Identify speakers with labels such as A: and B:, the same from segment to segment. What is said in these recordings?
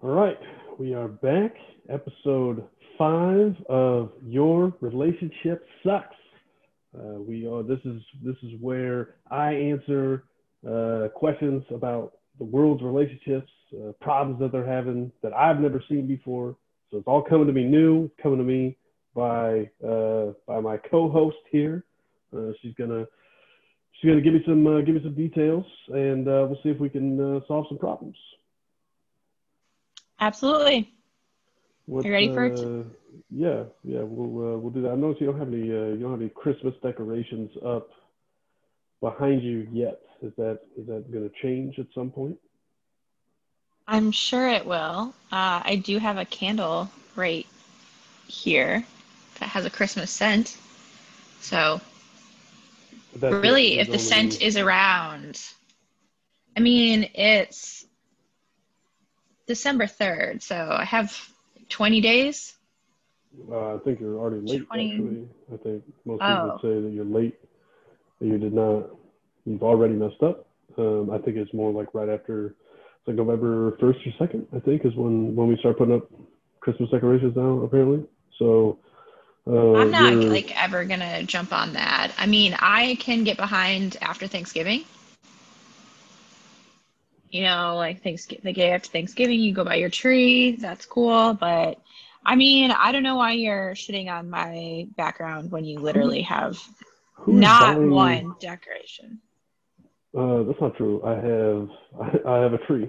A: All right, we are back. Episode five of Your Relationship Sucks. Uh, we are. This is this is where I answer uh, questions about the world's relationships, uh, problems that they're having that I've never seen before. So it's all coming to me new. Coming to me by uh, by my co-host here. Uh, she's gonna she's gonna give me some uh, give me some details, and we'll see if we can solve some problems.
B: Absolutely.
A: What,
B: You ready for it?
A: uh, Yeah, yeah, we'll uh, we'll do that. I notice you don't have any uh, you don't have any Christmas decorations up behind you yet. Is that is that going to change at some point?
B: I'm sure it will. Uh, I do have a candle right here that has a Christmas scent. So,
A: that's it.
B: really, if the
A: only-
B: scent is around, I mean, it's December 3rd, so I have 20 days.
A: Uh, I think you're already late.
B: 20
A: Actually, I think most
B: Oh.
A: people would say that you're late. That you did not. You've already messed up. Um, I think it's more like right after, it's like November first or second. I think is when when we start putting up Christmas decorations now. Apparently, so. Uh,
B: I'm not like ever gonna jump on that. I mean, I can get behind after Thanksgiving. You know, like Thanksgiving, the day after Thanksgiving, you go buy your tree. That's cool. But I mean, I don't know why you're shitting on my background when you literally have not
A: buying-
B: one decoration.
A: Uh, that's not true. I have I, I have a tree.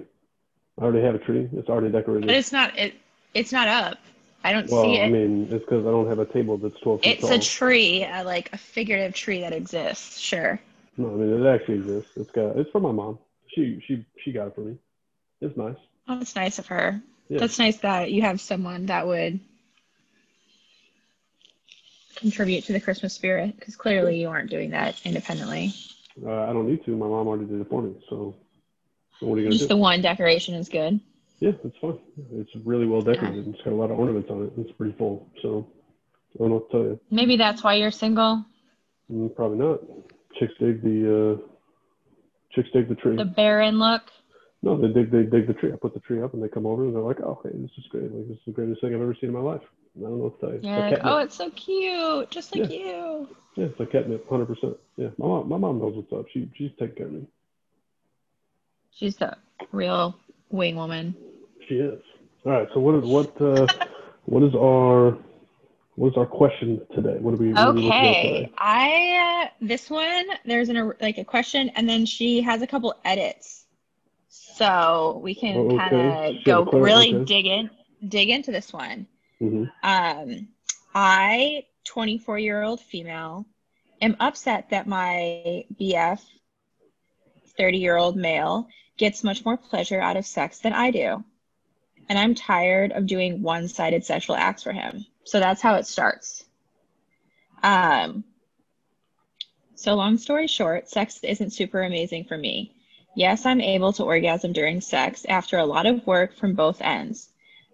A: I already have a tree. It's already decorated.
B: But it's not it. It's not up. I don't
A: well,
B: see it.
A: I mean, it's because I don't have a table that's 12 feet
B: it's
A: tall.
B: a tree, uh, like a figurative tree that exists. Sure.
A: no, I mean, it actually exists. It's got. It's from my mom. She she she got it for me. It's nice.
B: Oh, that's nice of her.
A: Yeah.
B: That's nice that you have someone that would contribute to the Christmas spirit because clearly you aren't doing that independently.
A: Uh, I don't need to. My mom already did it for me. So, what are you gonna
B: Just
A: do?
B: the one decoration is good.
A: Yeah, it's fine. It's really well decorated. It's got a lot of ornaments on it. It's pretty full. So, I don't know what to tell you.
B: Maybe that's why you're single.
A: Mm, probably not. Chicks dig the uh, chicks dig the tree.
B: The barren look.
A: No, they dig they dig the tree. I put the tree up and they come over and they're like, Oh hey, this is great. Like this is the greatest thing I've ever seen in my life. I don't know what to tell you. It's like
B: oh, it's so cute, just like you.
A: Yeah, it's like catnip, hundred percent. Yeah. My mom my mom knows what's up. She she's taking care of me.
B: She's the real wing woman.
A: She is. All right, so what is what uh what is our what is our question today? What are we what are we looking at
B: Okay? I uh, this one there's an like a question, and then she has a couple edits, so we can
A: Oh, okay.
B: kind of go really
A: okay.
B: dig in, dig into this one.
A: hmm
B: Um, I, 24 year old female, am upset that my BF, 30 year old male, gets much more pleasure out of sex than I do. And I'm tired of doing one sided sexual acts for him. So that's how it starts. Um, so, long story short, sex isn't super amazing for me. Yes, I'm able to orgasm during sex after a lot of work from both ends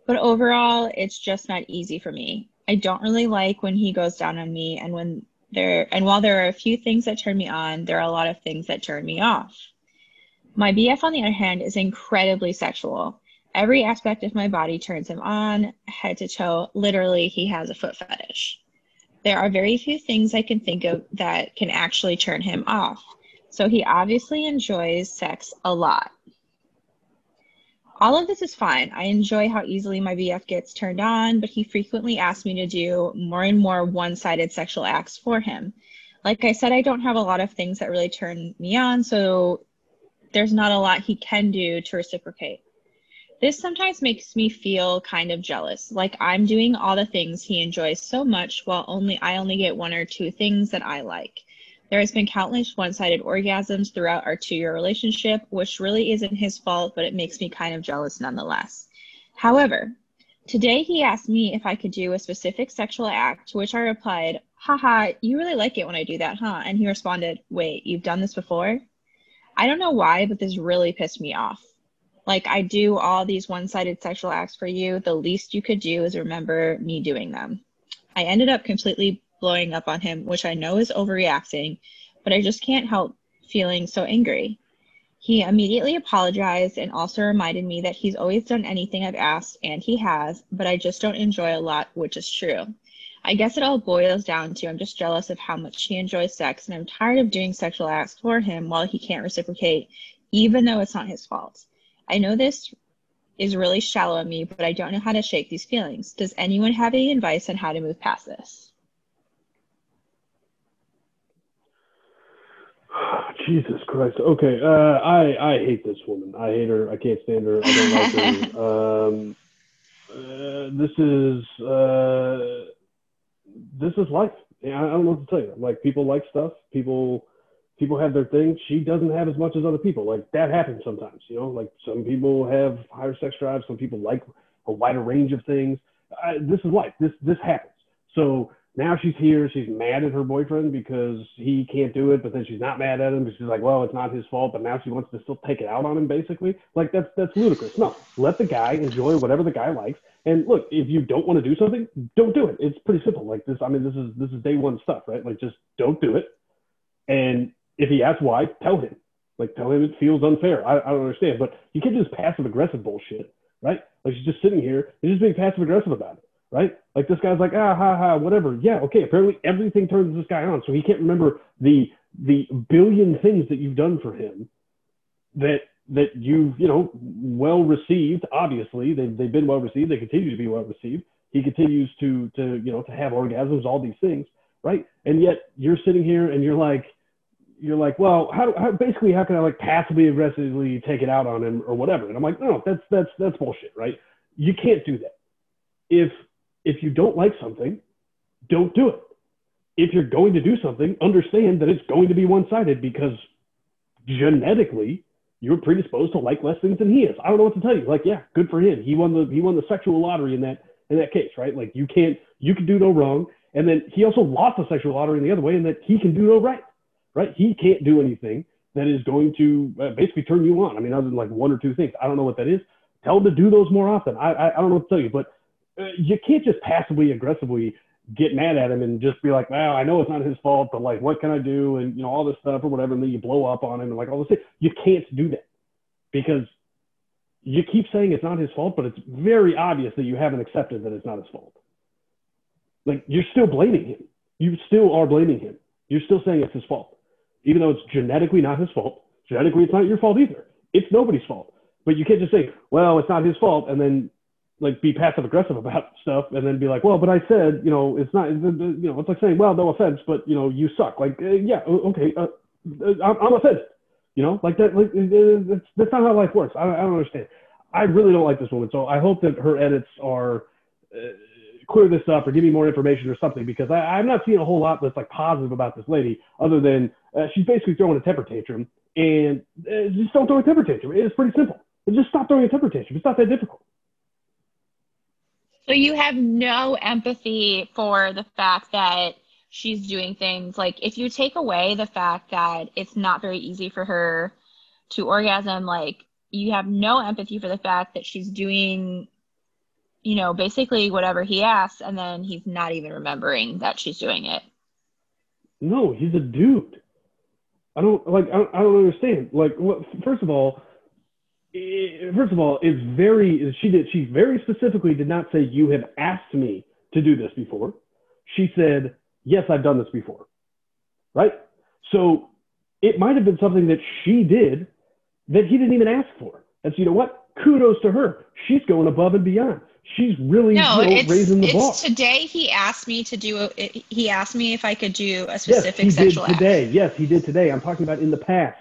B: but overall it's just not easy for me i don't really like when he goes down on me and when there and while there are a few things that turn me on there are a lot of things that turn me off my bf on the other hand is incredibly sexual every aspect of my body turns him on head to toe literally he has a foot fetish there are very few things i can think of that can actually turn him off so he obviously enjoys sex a lot all of this is fine. I enjoy how easily my BF gets turned on, but he frequently asks me to do more and more one sided sexual acts for him. Like I said, I don't have a lot of things that really turn me on, so there's not a lot he can do to reciprocate. This sometimes makes me feel kind of jealous, like I'm doing all the things he enjoys so much while only I only get one or two things that I like. There has been countless one-sided orgasms throughout our two-year relationship, which really isn't his fault, but it makes me kind of jealous nonetheless. However, today he asked me if I could do a specific sexual act, to which I replied, haha, you really like it when I do that, huh? And he responded, wait, you've done this before? I don't know why, but this really pissed me off. Like, I do all these one sided sexual acts for you. The least you could do is remember me doing them. I ended up completely blowing up on him, which I know is overreacting, but I just can't help feeling so angry. He immediately apologized and also reminded me that he's always done anything I've asked, and he has, but I just don't enjoy a lot, which is true. I guess it all boils down to I'm just jealous of how much he enjoys sex, and I'm tired of doing sexual acts for him while he can't reciprocate, even though it's not his fault. I know this is really shallow of me, but I don't know how to shake these feelings. Does anyone have any advice on how to move past this?
A: Jesus Christ. Okay. Uh, I I hate this woman. I hate her. I can't stand her. I don't like her. Um, uh, this is uh, this is life. I don't know what to tell you. Like people like stuff. People people have their thing. She doesn't have as much as other people. Like that happens sometimes. You know, like some people have higher sex drives. Some people like a wider range of things. Uh, this is life. This this happens. So now she's here. She's mad at her boyfriend because he can't do it, but then she's not mad at him she's like, well, it's not his fault. But now she wants to still take it out on him, basically. Like that's that's ludicrous. No, let the guy enjoy whatever the guy likes. And look, if you don't want to do something, don't do it. It's pretty simple. Like this. I mean, this is this is day one stuff, right? Like just don't do it. And if he asks why, tell him. Like tell him it feels unfair. I, I don't understand, but you can't this passive aggressive bullshit, right? Like she's just sitting here and just being passive aggressive about it right? Like this guy's like, ah, ha, ha, whatever. Yeah, okay. Apparently everything turns this guy on, so he can't remember the the billion things that you've done for him that that you've you know well received. Obviously, they've they've been well received. They continue to be well received. He continues to to you know to have orgasms, all these things, right? And yet you're sitting here and you're like. You're like, well, how, how basically how can I like passively aggressively take it out on him or whatever? And I'm like, no, that's that's that's bullshit, right? You can't do that. If if you don't like something, don't do it. If you're going to do something, understand that it's going to be one sided because genetically you're predisposed to like less things than he is. I don't know what to tell you. Like, yeah, good for him. He won the he won the sexual lottery in that in that case, right? Like you can't you can do no wrong. And then he also lost the sexual lottery in the other way and that he can do no right. Right? He can't do anything that is going to uh, basically turn you on. I mean, other than like one or two things. I don't know what that is. Tell him to do those more often. I I, I don't know what to tell you, but uh, you can't just passively aggressively get mad at him and just be like, well, I know it's not his fault, but like, what can I do? And you know, all this stuff or whatever. And then you blow up on him and like all this. Thing. You can't do that because you keep saying it's not his fault, but it's very obvious that you haven't accepted that it's not his fault. Like you're still blaming him. You still are blaming him. You're still saying it's his fault, even though it's genetically not his fault. Genetically, it's not your fault either. It's nobody's fault. But you can't just say, well, it's not his fault, and then like be passive aggressive about stuff and then be like, well, but I said, you know, it's not, you know, it's like saying, well, no offense, but you know, you suck. Like, uh, yeah, okay, uh, I'm, I'm offended. You know, like that. Like that's, that's not how life works. I, I don't understand. I really don't like this woman, so I hope that her edits are uh, clear this up or give me more information or something because I, I'm not seeing a whole lot that's like positive about this lady, other than uh, she's basically throwing a temper tantrum. And uh, just don't throw a temper tantrum. It's pretty simple. Just stop throwing a temper tantrum. It's not that difficult.
B: So you have no empathy for the fact that she's doing things like if you take away the fact that it's not very easy for her to orgasm, like you have no empathy for the fact that she's doing, you know, basically whatever he asks, and then he's not even remembering that she's doing it.
A: No, he's a dude. I don't like. I don't, I don't understand. Like, first of all, first of all, it's very she did she very specifically did not say you have asked me to do this before. She said, "Yes, I've done this before." Right? So it might have been something that she did that he didn't even ask for. And so you know what? Kudos to her. She's going above and beyond. She's really no, you know, it's, raising the
B: it's
A: bar.
B: Today he asked me to do. A, he asked me if I could do a specific yes,
A: he
B: did
A: today.
B: Act.
A: Yes, he did today. I'm talking about in the past.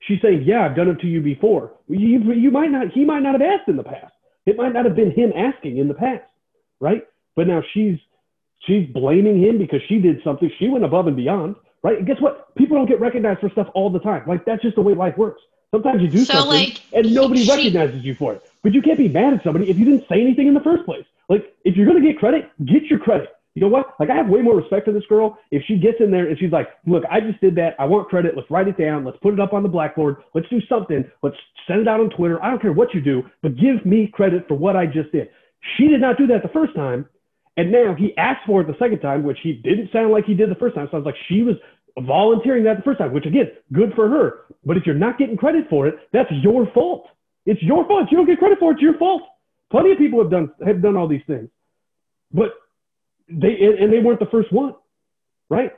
A: She's saying, "Yeah, I've done it to you before." You, you might not. He might not have asked in the past. It might not have been him asking in the past, right? But now she's she's blaming him because she did something. She went above and beyond, right? And guess what? People don't get recognized for stuff all the time. Like that's just the way life works. Sometimes you do so something like, and nobody she, recognizes you for it. But you can't be mad at somebody if you didn't say anything in the first place. Like if you're gonna get credit, get your credit you know what? Like I have way more respect for this girl. If she gets in there and she's like, look, I just did that. I want credit. Let's write it down. Let's put it up on the blackboard. Let's do something. Let's send it out on Twitter. I don't care what you do, but give me credit for what I just did. She did not do that the first time. And now he asked for it the second time, which he didn't sound like he did the first time. So I like, she was volunteering that the first time, which again, good for her. But if you're not getting credit for it, that's your fault. It's your fault. You don't get credit for it, it's your fault. Plenty of people have done have done all these things, but they and they weren't the first one, right?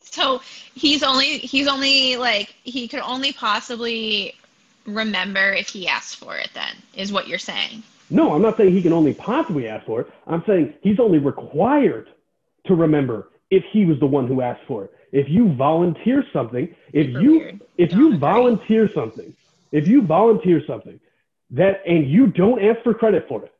B: So he's only he's only like he could only possibly remember if he asked for it. Then is what you're saying.
A: No, I'm not saying he can only possibly ask for it. I'm saying he's only required to remember if he was the one who asked for it. If you volunteer something, if
B: Super
A: you
B: weird.
A: if
B: Don't
A: you
B: agree.
A: volunteer something, if you volunteer something that and you don't ask for credit for it.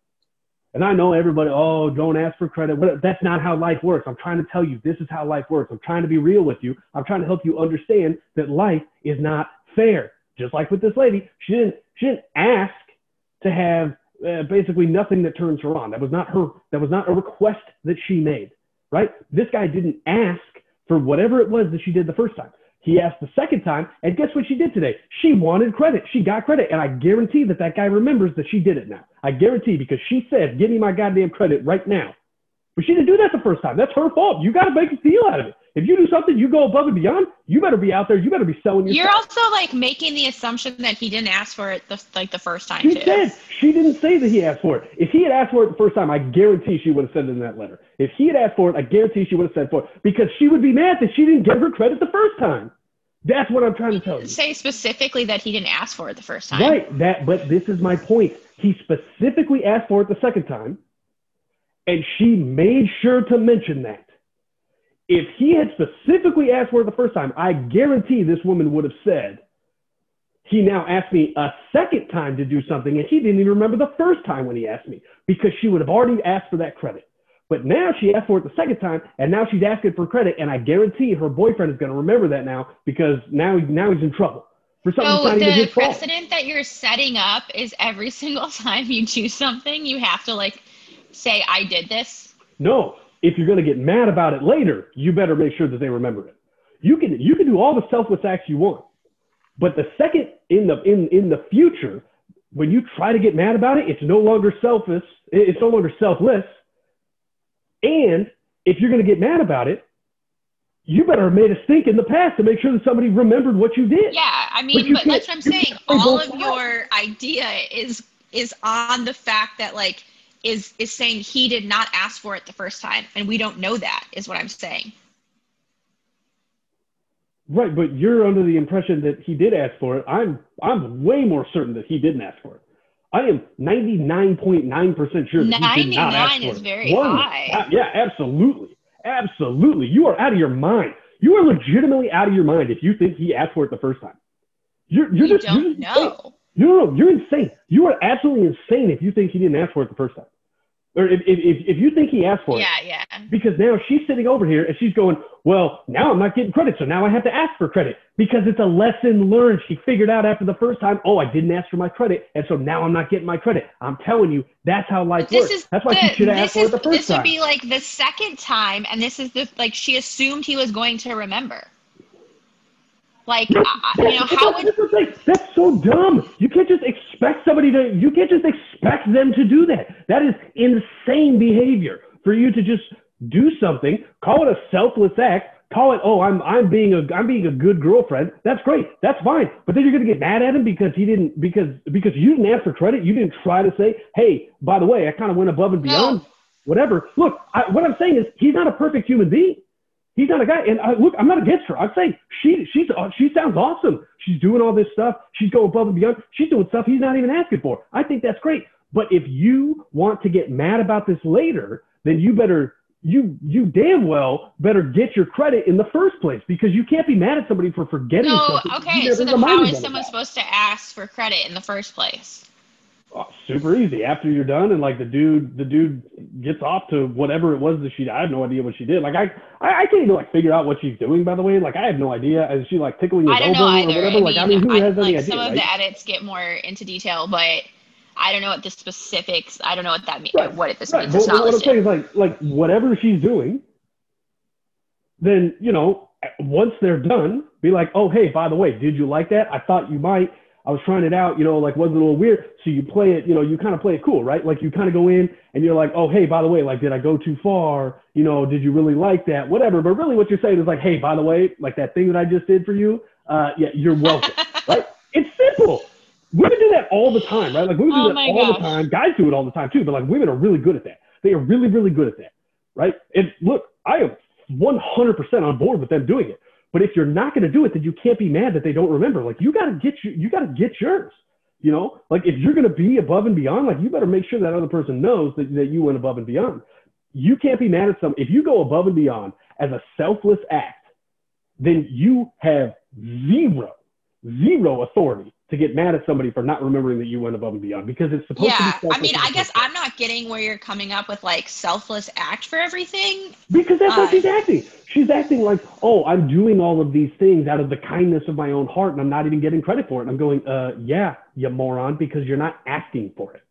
A: And I know everybody, oh, don't ask for credit. What- That's not how life works. I'm trying to tell you this is how life works. I'm trying to be real with you. I'm trying to help you understand that life is not fair. Just like with this lady, she didn't she didn't ask to have uh, basically nothing that turns her on. That was not her. That was not a request that she made. Right? This guy didn't ask for whatever it was that she did the first time. He asked the second time, and guess what she did today? She wanted credit. She got credit, and I guarantee that that guy remembers that she did it now. I guarantee because she said, "Give me my goddamn credit right now." But she didn't do that the first time. That's her fault. You got to make a deal out of it. If you do something, you go above and beyond. You better be out there. You better be selling your
B: You're also like making the assumption that he didn't ask for it the, like the first time
A: She
B: too.
A: said she didn't say that he asked for it. If he had asked for it the first time, I guarantee she would have sent it in that letter. If he had asked for it, I guarantee she would have sent for it because she would be mad that she didn't give her credit the first time. That's what I'm trying to tell you.
B: Say specifically that he didn't ask for it the first time.
A: Right. That. But this is my point. He specifically asked for it the second time, and she made sure to mention that. If he had specifically asked for it the first time, I guarantee this woman would have said, he now asked me a second time to do something, and he didn't even remember the first time when he asked me because she would have already asked for that credit. But now she asked for it the second time, and now she's asking for credit, and I guarantee her boyfriend is going to remember that now because now, now he's in trouble for something
B: So the precedent that you're setting up is every single time you do something, you have to like say, "I did this."
A: No, if you're going to get mad about it later, you better make sure that they remember it. You can you can do all the selfless acts you want, but the second in the in in the future, when you try to get mad about it, it's no longer selfish. It's no longer selfless. And if you're going to get mad about it, you better have made a stink in the past to make sure that somebody remembered what you did.
B: Yeah, I mean,
A: you
B: but, that's what I'm saying. All of your idea is is on the fact that like is is saying he did not ask for it the first time, and we don't know that. Is what I'm saying.
A: Right, but you're under the impression that he did ask for it. I'm I'm way more certain that he didn't ask for it. I am 99.9% sure that he did not ask
B: 99
A: for
B: is
A: it.
B: very
A: One-
B: high.
A: uh, yeah, absolutely. Absolutely. You are out of your mind. You are legitimately out of your mind if you think he asked for it the first time. You're, you're
B: You
A: just, you're
B: don't
A: just insane.
B: know.
A: No, no, you're insane. You are absolutely insane if you think he didn't ask for it the first time. Or if, if, if, you think he asked for it.
B: Yeah, yeah.
A: Because now she's sitting over here and she's going, well, now I'm not getting credit, so now I have to ask for credit because it's a lesson learned. She figured out after the first time, oh, I didn't ask for my credit, and so now I'm not getting my credit. I'm telling you, that's how life
B: This
A: works.
B: is
A: that's why
B: the,
A: she should have asked for it the first time.
B: this would
A: time.
B: be like the second time, and this is the like she assumed he was going to remember. Like, you know,
A: That's-
B: how
A: that's
B: would.
A: That's so dumb. You can't just expect somebody to. You can't just expect them to do that. That is insane behavior for you to just do something, call it a selfless act, call it, oh, I'm I'm being a I'm being a good girlfriend. That's great. That's fine. But then you're gonna get mad at him because he didn't because because you didn't ask for credit. You didn't try to say, hey, by the way, I kind of went above and beyond.
B: No.
A: Whatever. Look, I, what I'm saying is he's not a perfect human being. He's not a guy. And I, look, I'm not against her. I'm saying she she's uh, she sounds awesome. She's doing all this stuff. She's going above and beyond. She's doing stuff he's not even asking for. I think that's great. But if you want to get mad about this later, then you better you you damn well better get your credit in the first place because you can't be mad at somebody for forgetting
B: no?
A: something.
B: Okay, so then how is someone supposed to ask for credit in the first place?
A: Oh, super easy. After you're done, and like the dude, the dude gets off to whatever it was that she. I have no idea what she did. Like I, I, I can't even like figure out what she's doing. By the way, like I have no idea. Is she like tickling his elbow or whatever?
B: I
A: like
B: mean,
A: I mean, who
B: I-
A: has any idea?
B: some of
A: right?
B: the edits get more into detail, but I don't know what the specifics. I don't know what that means.
A: Right,
B: What this
A: Right.
B: means. It's
A: but
B: not
A: what I'm saying is like like whatever she's doing, then you know once they're done, be like, oh hey, by the way, did you like that? I thought you might. I was trying it out, you know, like was it a little weird? So you play it, you know, you kind of play it cool, right? Like you kind of go in and you're like, oh, hey, by the way, like, did I go too far? You know, did you really like that? Whatever. But really what you're saying is like, hey, by the way, like that thing that I just did for you, uh, yeah, you're welcome, right? It's simple. Women do that all the time, right? Like women do
B: Oh
A: that all
B: gosh.
A: the time. Guys do it all the time too, but like women are really good at that. They are really, really good at that, right? And look, I am 100% on board with them doing it. But if you're not going to do it, then you can't be mad that they don't remember. Like you got to get you, you got to get yours. You know, like if you're going to be above and beyond, like you better make sure that other person knows that, that you went above and beyond. You can't be mad at some. If you go above and beyond as a selfless act, then you have zero, zero authority to get mad at somebody for not remembering that you went above and beyond because it's supposed
B: Yeah,
A: to be.
B: Yeah, I mean, I guess I'm not getting where you're coming up with like selfless act for everything.
A: Because that's how
B: Uh,
A: she's acting. She's acting like, oh, I'm doing all of these things out of the kindness of my own heart, and I'm not even getting credit for it. And I'm going, uh, yeah, you moron, because you're not asking for it.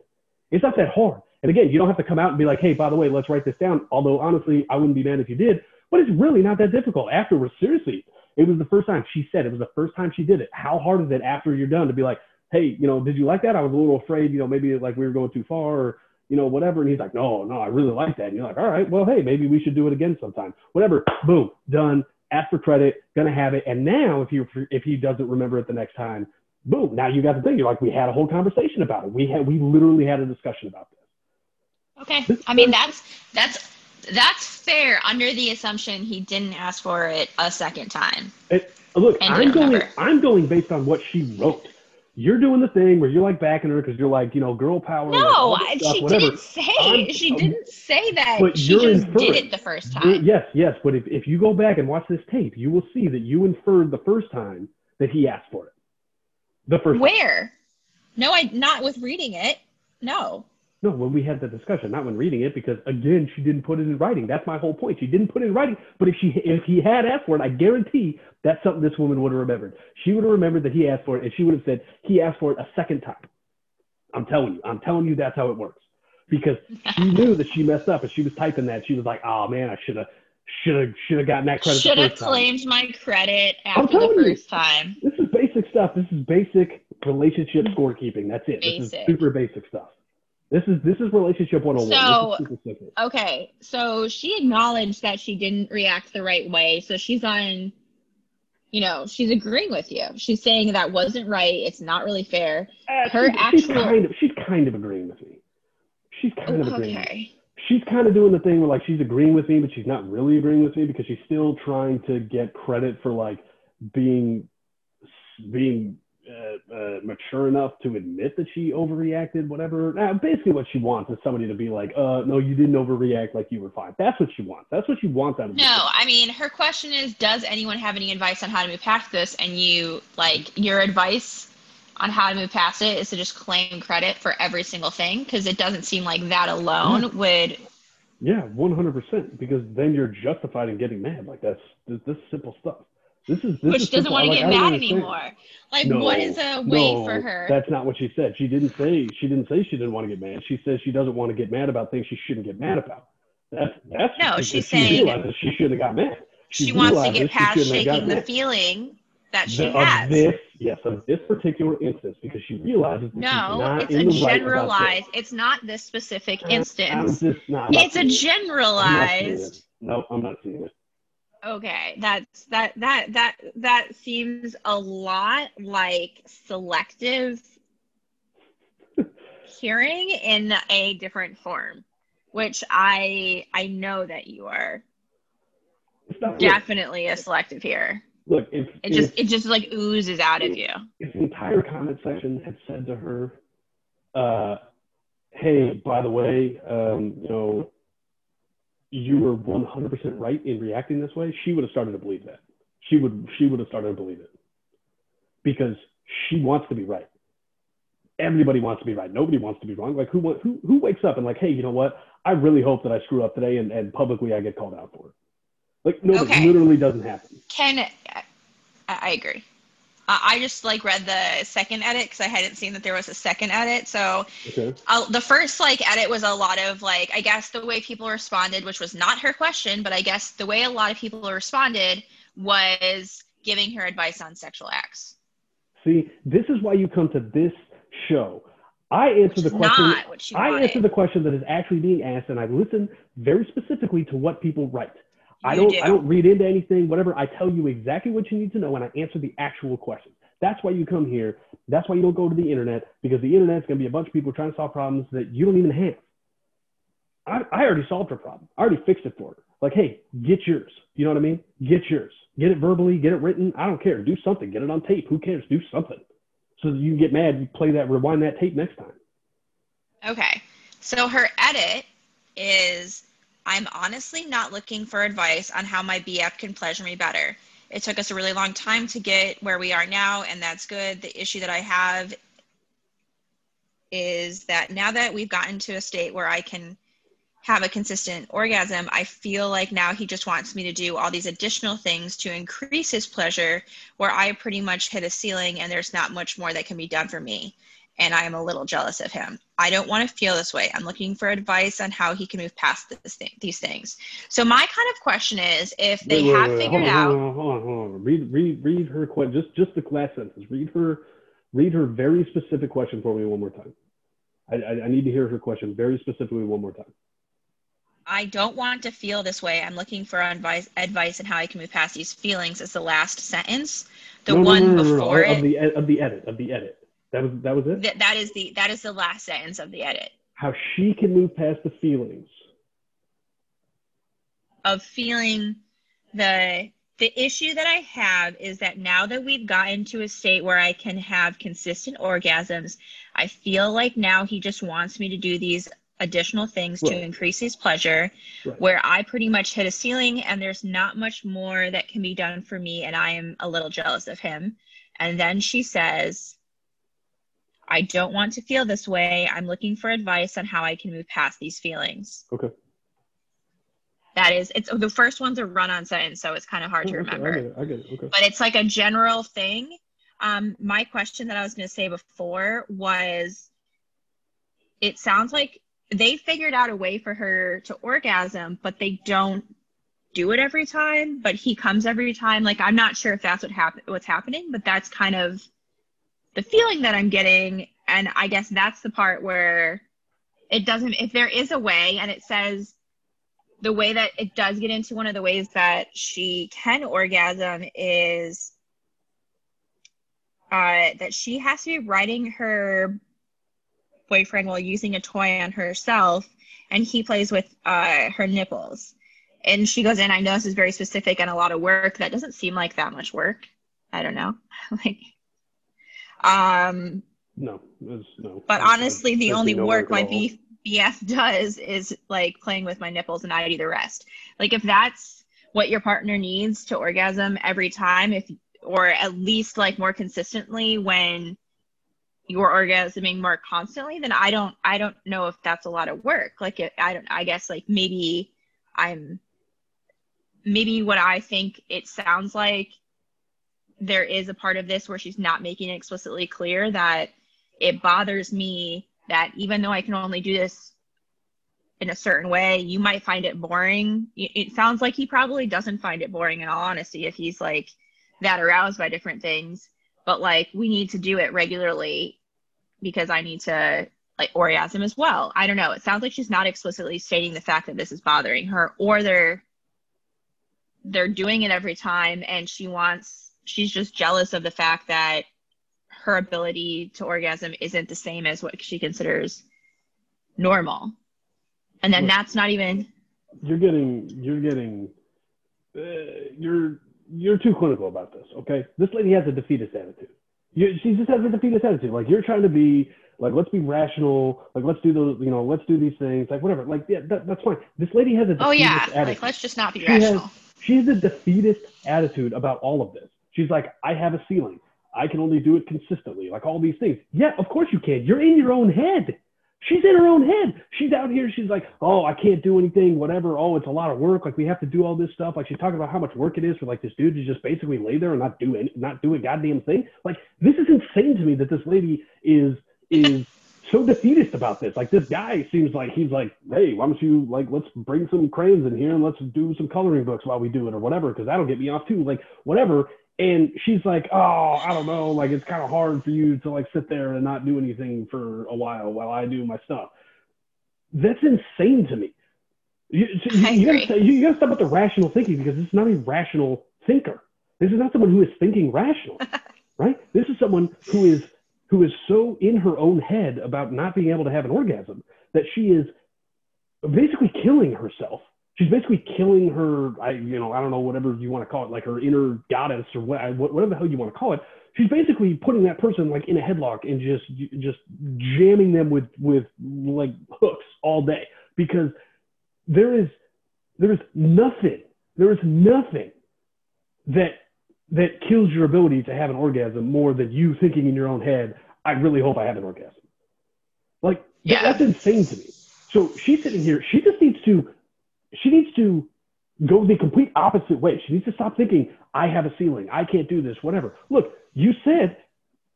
A: It's not that hard. And again, you don't have to come out and be like, hey, by the way, let's write this down. Although honestly, I wouldn't be mad if you did. But it's really not that difficult. Afterwards, seriously, it was the first time she said it was the first time she did it. How hard is it after you're done to be like, hey, you know, did you like that? I was a little afraid, you know, maybe like we were going too far, or you know, whatever. And he's like, no, no, I really like that. And you're like, all right, well, hey, maybe we should do it again sometime. Whatever. Boom, done. Ask for credit, gonna have it. And now, if you if he doesn't remember it the next time, boom, now you got the thing. You're like, we had a whole conversation about it. We had we literally had a discussion about this.
B: Okay. I mean, that's that's that's fair under the assumption he didn't ask for it a second time.
A: It, look, I'm going.
B: remember.
A: I'm going based on what she wrote. You're doing the thing where you're like backing her because you're like, you know, girl power.
B: No,
A: stuff,
B: she
A: whatever.
B: didn't say.
A: I'm-
B: she didn't say that.
A: but
B: She just
A: inferring.
B: did it the first time.
A: Yes, yes. But if, if you go back and watch this tape, you will see that you inferred the first time that he asked for it. The first time.
B: Where? No, I not with reading it. No.
A: No, when we had the discussion, not when reading it, because again, she didn't put it in writing. That's my whole point. She didn't put it in writing. But if she, if he had asked for it, I guarantee that's something this woman would have remembered. She would have remembered that he asked for it, and she would have said he asked for it a second time. I'm telling you, I'm telling you, that's how it works. Because she knew that she messed up, and she was typing that. She was like, "Oh man, I should have, should have, should have gotten that credit."
B: Should have
A: first time."
B: claimed my credit after the
A: telling you.
B: time.
A: This is basic stuff. This is basic relationship mm-hmm. scorekeeping. That's it. This is super basic stuff. This is this is relationship 101.
B: So-
A: this is super simple.
B: Okay, so she acknowledged that she didn't react the right way. So she's on, you know, she's agreeing with you. She's saying that wasn't right. It's not really fair.
A: Uh,
B: her
A: she's, she's
B: actual-
A: kind of she's kind of agreeing with me. She's kind of agreeing. With me.
B: okay.
A: She's kind of doing the thing where like she's agreeing with me, but she's not really agreeing with me because she's still trying to get credit for like being being uh, uh, mature enough to admit that she overreacted. Whatever. Basically, what she wants is somebody to be like, "Uh, no, you didn't overreact. Like you were fine." That's what she wants. That's what she wants out of.
B: No, I mean, her question is Does anyone have any advice on how to move past this? And you, like, your advice on how to move past it is to just claim credit for every single thing because it doesn't seem like that alone would.
A: Yeah, one hundred percent. Because then you're justified in getting mad. Like that's this, this simple stuff. This is this
B: Which doesn't want to get
A: I
B: mad anymore. Like,
A: No,
B: what is a way
A: no,
B: for her?
A: That's not what she said. She didn't say she didn't say she didn't want to get mad. She says she doesn't want to get mad about things she shouldn't get mad about. That's that's
B: No,
A: because
B: she's
A: she
B: saying
A: she shouldn't have got mad.
B: she wants to get past
A: shouldn't have got
B: shaking the
A: mad.
B: feeling that she
A: The-
B: has.
A: Of this, yes, of this particular instance, because she realizes
B: no, it's a
A: the right
B: generalized. It's not this specific instance.
A: just not, I'm
B: It's a
A: seeing it. I'm not seeing
B: generalized.
A: No, I'm not seeing it.
B: Okay, that's that that that that seems a lot like selective hearing in a different form, which I I know that you are definitely a selective hearer.
A: look if,
B: It
A: if,
B: just it just like oozes out of you.
A: if the entire comment section had said to her, uh, "Hey, by the way, um, you know, you were 100% right in reacting this way," she would have started to believe that. She would she would have started to believe it because she wants to be right. Everybody wants to be right. Nobody wants to be wrong. Like who who who wakes up and like, hey, you know what? I really hope that I screw up today and, and publicly I get called out for it. Like no,
B: Okay.
A: it literally doesn't happen.
B: Ken, I, I agree. Uh, I just like read the second edit because I hadn't seen that there was a second edit. So
A: Okay.
B: uh, the first like edit was a lot of like I guess the way people responded, which was not her question, but I guess the way a lot of people responded was giving her advice on sexual acts.
A: See, this is why you come to this show. I answer the question.
B: Not what she
A: I
B: wanted.
A: answer the question that is actually being asked, and I listen very specifically to what people write. I don't.
B: do.
A: I don't read into anything. Whatever. I tell you exactly what you need to know, and I answer the actual question. That's why you come here. That's why you don't go to the internet because the internet's going to be a bunch of people trying to solve problems that you don't even have. I, I already solved her problem. I already fixed it for her. Like, hey, get yours. You know what I mean? Get yours. Get it verbally. Get it written. I don't care. Do something. Get it on tape. Who cares? Do something. So that you can get mad. You play that. Rewind that tape next time.
B: Okay. So her edit is I'm honestly not looking for advice on how my BF can pleasure me better. It took us a really long time to get where we are now, and that's good. The issue that I have is that now that we've gotten to a state where I can have a consistent orgasm, I feel like now he just wants me to do all these additional things to increase his pleasure, where I pretty much hit a ceiling and there's not much more that can be done for me. And I am a little jealous of him. I don't want to feel this way. I'm looking for advice on how he can move past this thing, these things. So my kind of question is, if they
A: Wait, wait,
B: have
A: wait,
B: figured
A: hold on,
B: out,
A: Hold on, hold on, hold on. Read, read, read her question. Just, just the last sentence. Read her, read her very specific question for me one more time. I, I, I need to hear her question very specifically one more time.
B: I don't want to feel this way. I'm looking for advice, advice on how I can move past these feelings. Is the last sentence. The
A: No,
B: one
A: no, no,
B: before
A: of
B: it.
A: the of the edit of the edit. That was that was it.
B: That, that is the that is the last sentence of the edit
A: How she can move past the feelings.
B: of feeling the the issue that I have is that now that we've gotten to a state where I can have consistent orgasms, I feel like now he just wants me to do these additional things to increase his pleasure
A: Right.
B: where I pretty much hit a ceiling and there's not much more that can be done for me and I am a little jealous of him. And then she says, I don't want to feel this way. I'm looking for advice on how I can move past these feelings.
A: Okay.
B: That is, it's the first one's a run on sentence, so it's kind of hard to
A: Oh, okay,
B: remember
A: I get it. I get it. Okay.
B: but it's like a general thing. Um, my question that I was going to say before was it sounds like they figured out a way for her to orgasm, but they don't do it every time, but he comes every time. Like, I'm not sure if that's what hap- what's happening, but that's kind of the feeling that I'm getting. And I guess that's the part where it doesn't, if there is a way and it says, the way that it does get into one of the ways that she can orgasm is uh, that she has to be riding her boyfriend while using a toy on herself, and he plays with uh, her nipples. And she goes in. I know this is very specific and a lot of work. That doesn't seem like that much work. I don't know. like, um,
A: No, it's, no.
B: but honestly, the only
A: no
B: work
A: at
B: my. B- BF does is like playing with my nipples, and I do the rest. Like if that's what your partner needs to orgasm every time, if or at least like more consistently when you're orgasming more constantly, then I don't I don't know if that's a lot of work. Like it, I don't I guess like maybe I'm maybe what I think it sounds like there is a part of this where she's not making it explicitly clear that it bothers me that even though I can only do this in a certain way, you might find it boring. It sounds like he probably doesn't find it boring in all honesty if he's like that aroused by different things. But like we need to do it regularly because I need to like orgasm as well. I don't know. It sounds like she's not explicitly stating the fact that this is bothering her or they're they're doing it every time and she wants she's just jealous of the fact that her ability to orgasm isn't the same as what she considers normal. And then
A: Right.
B: that's not even
A: you're getting you're getting uh, you're you're too clinical about this okay this lady has a defeatist attitude you, she just has a defeatist attitude like you're trying to be like let's be rational like let's do those you know let's do these things like whatever like yeah that, that's fine this lady has a defeatist
B: Oh yeah,
A: attitude
B: like let's just not be
A: She has-
B: rational.
A: she has a defeatist attitude about all of this. She's like, I have a ceiling. I can only do it consistently, like all these things. Yeah, of course you can. You're in your own head. She's in her own head. She's out here. She's like, oh, I can't do anything, whatever. Oh, it's a lot of work. Like we have to do all this stuff. Like she's talking about how much work it is for like this dude to just basically lay there and not do any, not do a goddamn thing. Like this is insane to me that this lady is is so defeatist about this. Like this guy seems like he's like, hey, why don't you like let's bring some crayons in here and let's do some coloring books while we do it or whatever because that'll get me off too. Like whatever. And she's like, "Oh, I don't know, like it's kind of hard for you to like sit there and not do anything for a while while I do my stuff." That's insane to me. You, you, you, gotta, you, gotta, stop with the rational thinking because this is not a rational thinker. This is not someone who is thinking rational, right? This is someone who is who is so in her own head about not being able to have an orgasm that she is basically killing herself. She's basically killing her, I you know, I don't know whatever you want to call it, like her inner goddess or what, whatever the hell you want to call it. She's basically putting that person like in a headlock and just just jamming them with with like hooks all day because there is there is nothing there is nothing that that kills your ability to have an orgasm more than you thinking in your own head i really hope i have an orgasm like yeah. that's insane to me so she's sitting here she just needs to she needs to go the complete opposite way she needs to stop thinking i have a ceiling i can't do this whatever look you said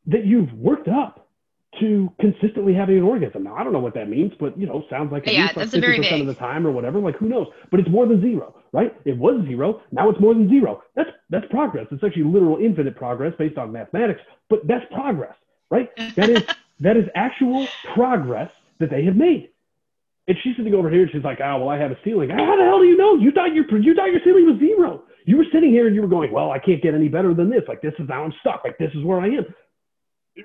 A: that you've worked up to consistently having an orgasm. Now I don't know what that means, but you know, sounds like at yeah, least like fifty percent of the time or whatever. Like who knows? But it's more than zero, right? It was zero. Now it's more than zero. That's that's progress. It's actually literal infinite progress based on mathematics, but that's progress, right? That is that is actual progress that they have made. And she's sitting over here and she's like, oh, well, I have a ceiling. Ah, how the hell do you know? You thought your you thought your ceiling was zero. You were sitting here and you were going, well, I can't get any better than this. Like this is now I'm stuck. Like this is where I am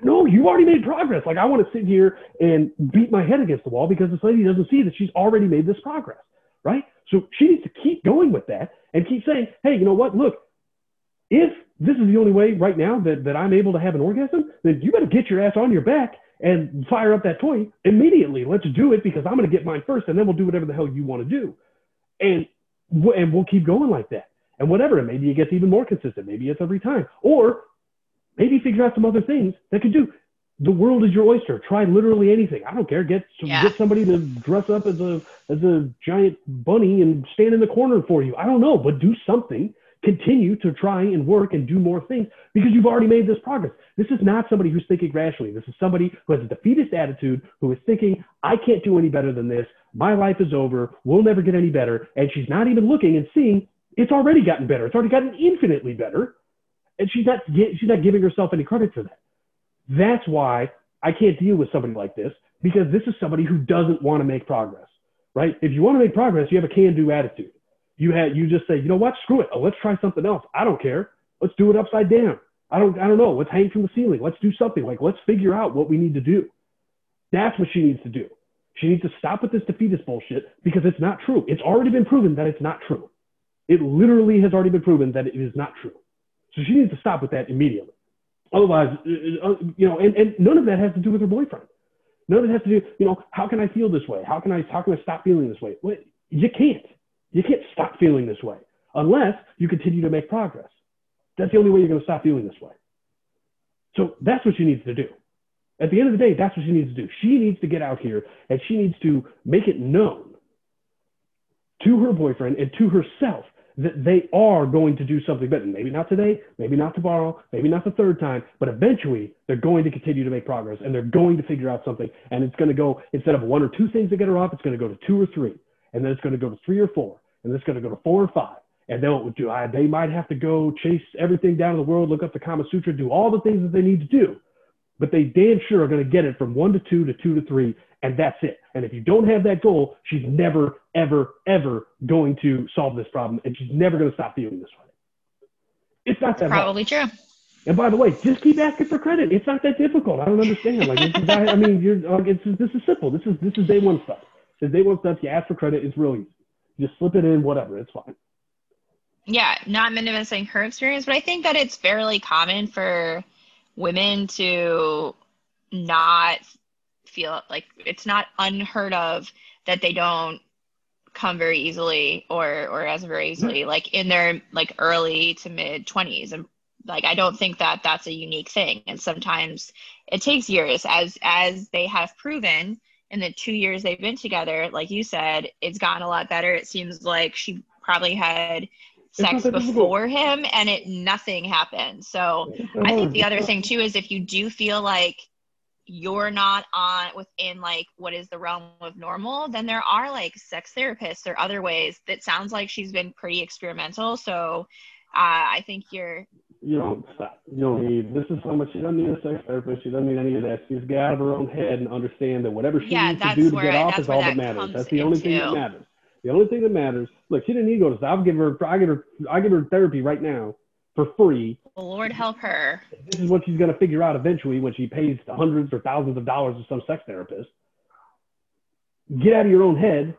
A: no, you already made progress. Like I want to sit here and beat my head against the wall because this lady doesn't see that she's already made this progress, right? So she needs to keep going with that and keep saying, hey, you know what? Look, if this is the only way right now that, that I'm able to have an orgasm, then you better get your ass on your back and fire up that toy immediately. Let's do it because I'm going to get mine first and then we'll do whatever the hell you want to do. And, and we'll keep going like that. And whatever, and maybe it gets even more consistent. Maybe it's every time. Or maybe figure out some other things that could do. The world is your oyster. Try literally anything. I don't care. Get yeah. get somebody to dress up as a as a giant bunny and stand in the corner for you. I don't know, but do something. Continue to try and work and do more things because you've already made this progress. This is not somebody who's thinking rationally. This is somebody who has a defeatist attitude, who is thinking, I can't do any better than this. My life is over. We'll never get any better. And she's not even looking and seeing it's already gotten better. It's already gotten infinitely better and she's not she's not giving herself any credit for that. That's why I can't deal with somebody like this because this is somebody who doesn't want to make progress, right? If you want to make progress, you have a can-do attitude. You had you just say, you know what, screw it, oh, let's try something else. I don't care. Let's do it upside down. I don't I don't know. Let's hang from the ceiling. Let's do something. Like let's figure out what we need to do. That's what she needs to do. She needs to stop with this defeatist bullshit because it's not true. It's already been proven that it's not true. It literally has already been proven that it is not true. So she needs to stop with that immediately. Otherwise, uh, uh, you know, and, and none of that has to do with her boyfriend. None of it has to do, you know, how can I feel this way? How can I how can I stop feeling this way? Well, you can't. You can't stop feeling this way unless you continue to make progress. That's the only way you're going to stop feeling this way. So that's what she needs to do. At the end of the day, that's what she needs to do. She needs to get out here and she needs to make it known to her boyfriend and to herself that they are going to do something better. Maybe not today, maybe not tomorrow, maybe not the third time, but eventually they're going to continue to make progress and they're going to figure out something. And it's going to go, instead of one or two things that get her off, it's going to go to two or three. And then it's going to go to three or four. And it's going to go to four or five. And they'll do, I, they might have to go chase everything down in the world, look up the Kama Sutra, do all the things that they need to do. But they damn sure are going to get it from one to two to two to three and that's it. And if you don't have that goal, she's never, ever, ever going to solve this problem, and she's never going to stop feeling this way. It's not that
B: probably hard. true.
A: And by the way, just keep asking for credit. It's not that difficult. I don't understand. Like, I mean, you're, like, it's, this is simple. This is this is day one stuff. This day one stuff. You ask for credit. It's real easy. Just slip it in. Whatever. It's fine.
B: Yeah, not minimizing her experience, but I think that it's fairly common for women to not feel like it's not unheard of that they don't come very easily or or as very mm-hmm. easily like in their like early to mid 20s and like i don't think that that's a unique thing and sometimes it takes years as as they have proven in the two years they've been together like you said it's gotten a lot better. It seems like she probably had sex before him and it nothing happened. So i think the other thing too is if you do feel like you're not on within like what is the realm of normal, then there are like sex therapists or other ways that sounds like she's been pretty experimental. So uh, I think you're
A: you don't stop. You don't need. This is how much she doesn't need a sex therapist. She doesn't need any of that. She's got out of her own head and understand that whatever she
B: Yeah,
A: needs to do to get off is all that
B: that
A: matters. That's the only thing that matters. The only thing that matters. Look, she didn't need to go to. I'll give her. I give her. I give her therapy right now for free.
B: Lord help her.
A: This is what she's going to figure out eventually when she pays hundreds or thousands of dollars to some sex therapist. Get out of your own head.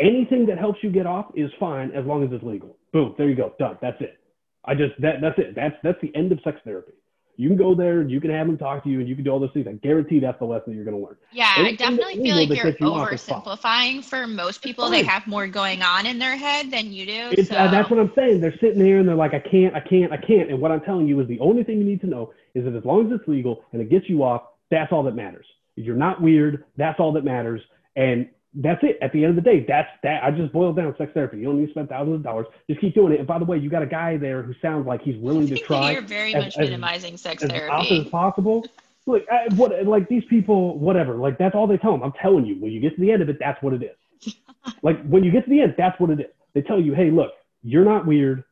A: Anything that helps you get off is fine as long as it's legal. Boom, there you go, done. That's it. I just that that's it. That's that's the end of sex therapy. You can go there, and you can have them talk to you, and you can do all those things. I guarantee that's the lesson you're going to learn.
B: Yeah, I definitely feel like you're
A: you off is fine.
B: oversimplifying for most people. They have more going on in their head than you do.
A: It's,
B: so.
A: uh, that's what I'm saying. They're sitting there and they're like, I can't, I can't, I can't. And what I'm telling you is the only thing you need to know is that as long as it's legal and it gets you off, that's all that matters. You're not weird. That's all that matters. And that's it. At the end of the day, that's that. I just boiled down sex therapy. You don't need to spend thousands of dollars. Just keep doing it. And by the way, you got a guy there who sounds like he's willing to try
B: you're very
A: as-
B: much
A: as-
B: minimizing sex
A: as often as
B: therapy.
A: possible. Look, I, what like these people, whatever. Like that's all they tell them. I'm telling you, when you get to the end of it, that's what it is. like when you get to the end, that's what it is. They tell you, hey, look, you're not weird.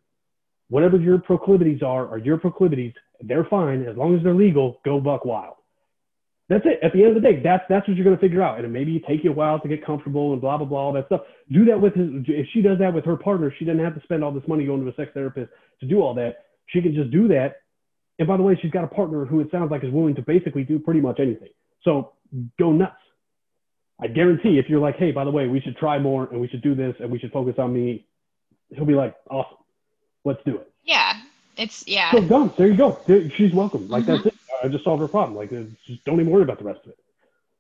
A: Whatever your proclivities are, are your proclivities. They're fine as long as they're legal. Go buck wild. That's it. At the end of the day, that's that's what you're gonna figure out. And it maybe take you a while to get comfortable and blah blah blah all that stuff. Do that with his. If she does that with her partner, she doesn't have to spend all this money going to a sex therapist to do all that. She can just do that and by the way, she's got a partner who it sounds like is willing to basically do pretty much anything. So go nuts. I guarantee if you're like, hey, by the way, we should try more and we should do this and we should focus on me, he'll be like, awesome, let's do it.
B: Yeah, it's yeah.
A: So done. There you go. There, she's welcome. Like
B: Mhm.
A: that's it. I just solved her problem. Like it's- just don't even worry about the rest of it.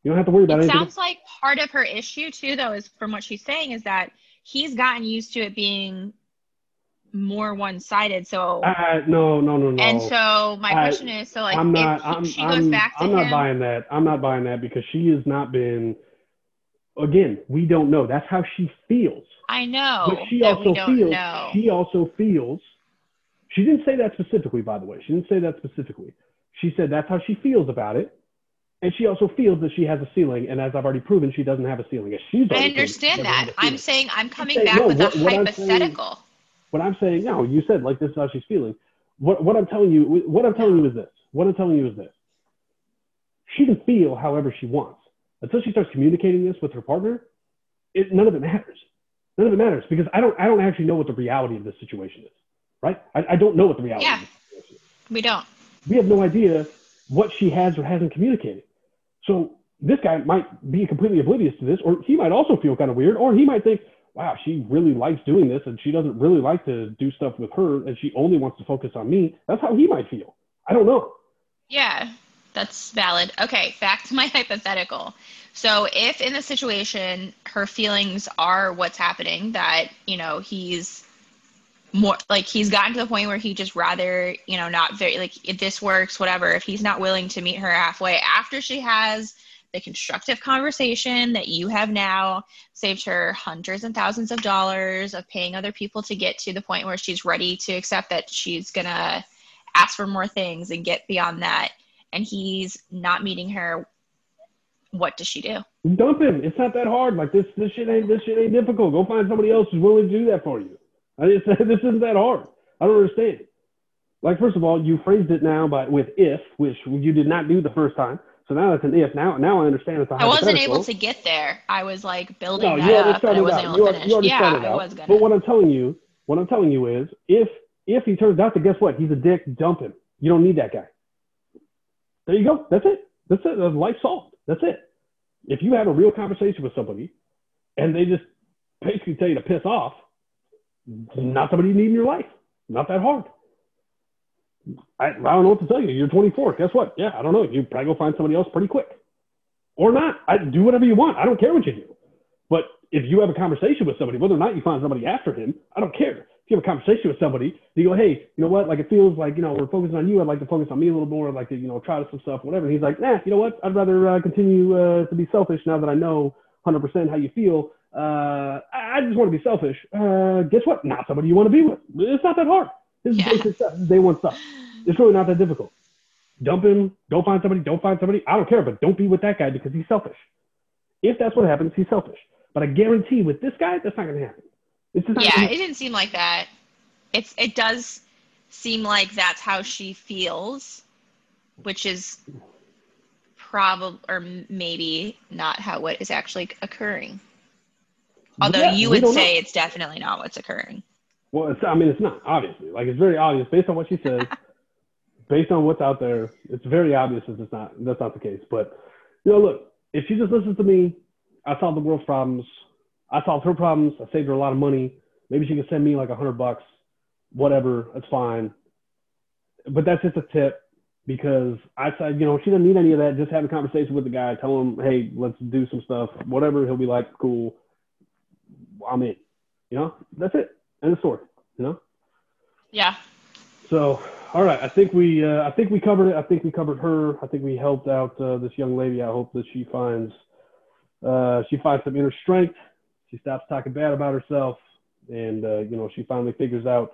A: You don't have to worry about
B: It
A: anything.
B: sounds like part of her issue too, though, is from what she's saying, is that he's gotten used to it being more one-sided. So,
A: Uh, no, no, no, no.
B: and so my
A: I-
B: question is, so like,
A: I'm not.
B: if he-
A: I'm.
B: she goes
A: I'm,
B: back to
A: I'm
B: him,
A: not buying that. I'm not buying that because she has not been. Again, we don't know. That's how she feels.
B: I know
A: but she
B: that
A: also
B: we don't
A: feels.
B: know.
A: She also feels. She didn't say that specifically, by the way. She didn't say that specifically. She said that's how she feels about it, and she also feels that she has a ceiling. And as I've already proven, she doesn't have a ceiling. She's
B: I
A: already proven, she
B: understand that. I'm saying I'm coming
A: saying-
B: back
A: no,
B: with
A: what-
B: a
A: what I'm saying-
B: hypothetical.
A: What I'm saying, no, you said like this is how she's feeling. What what I'm telling you, what I'm telling you is this. What I'm telling you is this. She can feel however she wants until she starts communicating this with her partner. It, none of it matters. None of it matters because I don't I don't actually know what the reality of this situation is. Right? I, I don't know what the reality
B: Yeah.
A: of this situation is.
B: We don't.
A: We have no idea what she has or hasn't communicated. So this guy might be completely oblivious to this, or he might also feel kind of weird, or he might think, wow, she really likes doing this and she doesn't really like to do stuff with her and she only wants to focus on me. That's how he might feel. I don't know.
B: Yeah, that's valid. Okay, back to my hypothetical. So, if in the situation her feelings are what's happening, that, you know, he's more like he's gotten to the point where he just rather, you know, not very like if this works, whatever, if he's not willing to meet her halfway after she has the constructive conversation that you have now saved her hundreds and thousands of dollars of paying other people to get to the point where she's ready to accept that she's gonna ask for more things and get beyond that and he's not meeting her what does she do
A: Dump him. It's not that hard. Like this, this shit ain't this shit ain't difficult. Go find somebody else who's willing to do that for you. I just said this isn't that hard. I don't understand. Like first of all, you phrased it now by with if, which you did not do the first time. So now it's an if. Now now I understand it's a
B: i wasn't able to get there i was like building
A: No,
B: that
A: you
B: up but i wasn't
A: out.
B: able to finish yeah i was gonna
A: But what I'm telling you, what I'm telling you is, if if he turns out to guess what, he's a dick, dump him. You don't need that guy. There you go. That's it. That's it. That's life solved. That's it. If you have a real conversation with somebody, and they just basically tell you to piss off, not somebody you need in your life. Not that hard. I, I don't know what to tell you. You're 24. Guess what? Yeah, I don't know. You probably go find somebody else pretty quick, or not. I do whatever you want. I don't care what you do. But if you have a conversation with somebody, whether or not you find somebody after him, I don't care. If you have a conversation with somebody, you go, hey, you know what? Like it feels like you know we're focusing on you. I'd like to focus on me a little more. I'd like to you know try to some stuff, whatever. And he's like, nah, you know what? I'd rather uh, continue uh, to be selfish now that I know 100% how you feel. Uh, I, just want to be selfish. Uh, guess what? Not somebody you want to be with. It's not that hard. This is
B: Yeah.
A: basic stuff. This is day one stuff. It's really not that difficult. Dump him. Don't find somebody. Don't find somebody. I don't care, but don't be with that guy because he's selfish. If that's what happens, he's selfish. But I guarantee with this guy, that's not going to happen. It's just not
B: yeah it didn't seem like that it's it does seem like that's how she feels, which is probably or maybe not how what is actually occurring. Although
A: Yeah,
B: you would say
A: know.
B: it's definitely not what's occurring.
A: Well, it's, I mean, it's not obviously. Like it's very obvious based on what she says, based on what's out there. It's very obvious that it's not. That's not the case. But you know, look, if she just listens to me, I solve the world's problems. I solved her problems. I saved her a lot of money. Maybe she can send me like a hundred bucks, whatever. That's fine. But that's just a tip because I said, you know, she doesn't need any of that. Just have a conversation with the guy. Tell him, hey, let's do some stuff. Whatever. He'll be like, cool. I'm in. You know, that's it. End of story. You know.
B: Yeah.
A: So, all right, I think we uh, I think we covered it. I think we covered her. I think we helped out uh, this young lady. I hope that she finds uh, she finds some inner strength. She stops talking bad about herself, and uh, you know she finally figures out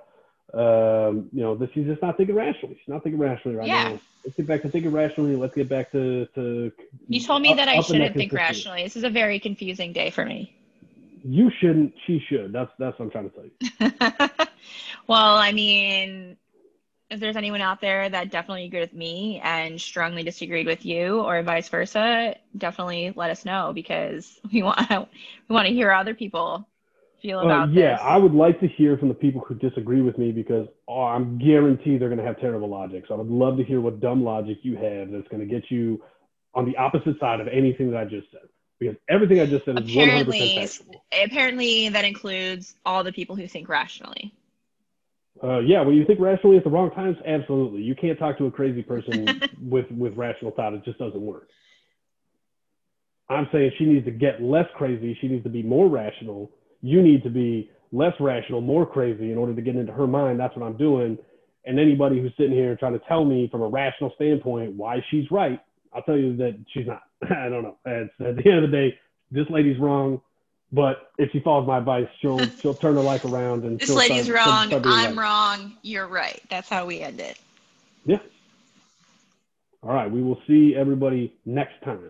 A: um, you know that she's just not thinking rationally. She's not thinking rationally right
B: Yeah.
A: now. Let's get back to thinking rationally. Let's get back to to.
B: You told me
A: up-
B: that I shouldn't think rationally. This is a very confusing day for me.
A: You shouldn't. She should. That's that's what I'm trying to tell you.
B: well, I mean, if there's anyone out there that definitely agreed with me and strongly disagreed with you, or vice versa, definitely let us know because we want we want to hear other people feel
A: Uh,
B: about
A: yeah,
B: this.
A: I would like to hear from the people who disagree with me because oh, I'm guaranteed they're going to have terrible logic. So I would love to hear what dumb logic you have that's going to get you on the opposite side of anything that I just said. Because everything I just said is 100%
B: Apparently,
A: factual.
B: apparently that includes all the people who think rationally.
A: Uh, yeah, when you think rationally at the wrong times, absolutely. You can't talk to a crazy person with, with rational thought. It just doesn't work. I'm saying she needs to get less crazy. She needs to be more rational. You need to be less rational, more crazy in order to get into her mind. That's what I'm doing. And anybody who's sitting here trying to tell me from a rational standpoint why she's right, I'll tell you that she's not. I don't know. It's, at the end of the day, this lady's wrong. But if she follows my advice, she'll she'll turn her life around and
B: This lady's
A: start-
B: wrong.
A: start
B: I'm
A: right.
B: wrong. You're right. That's how we end it.
A: Yeah. All right. We will see everybody next time.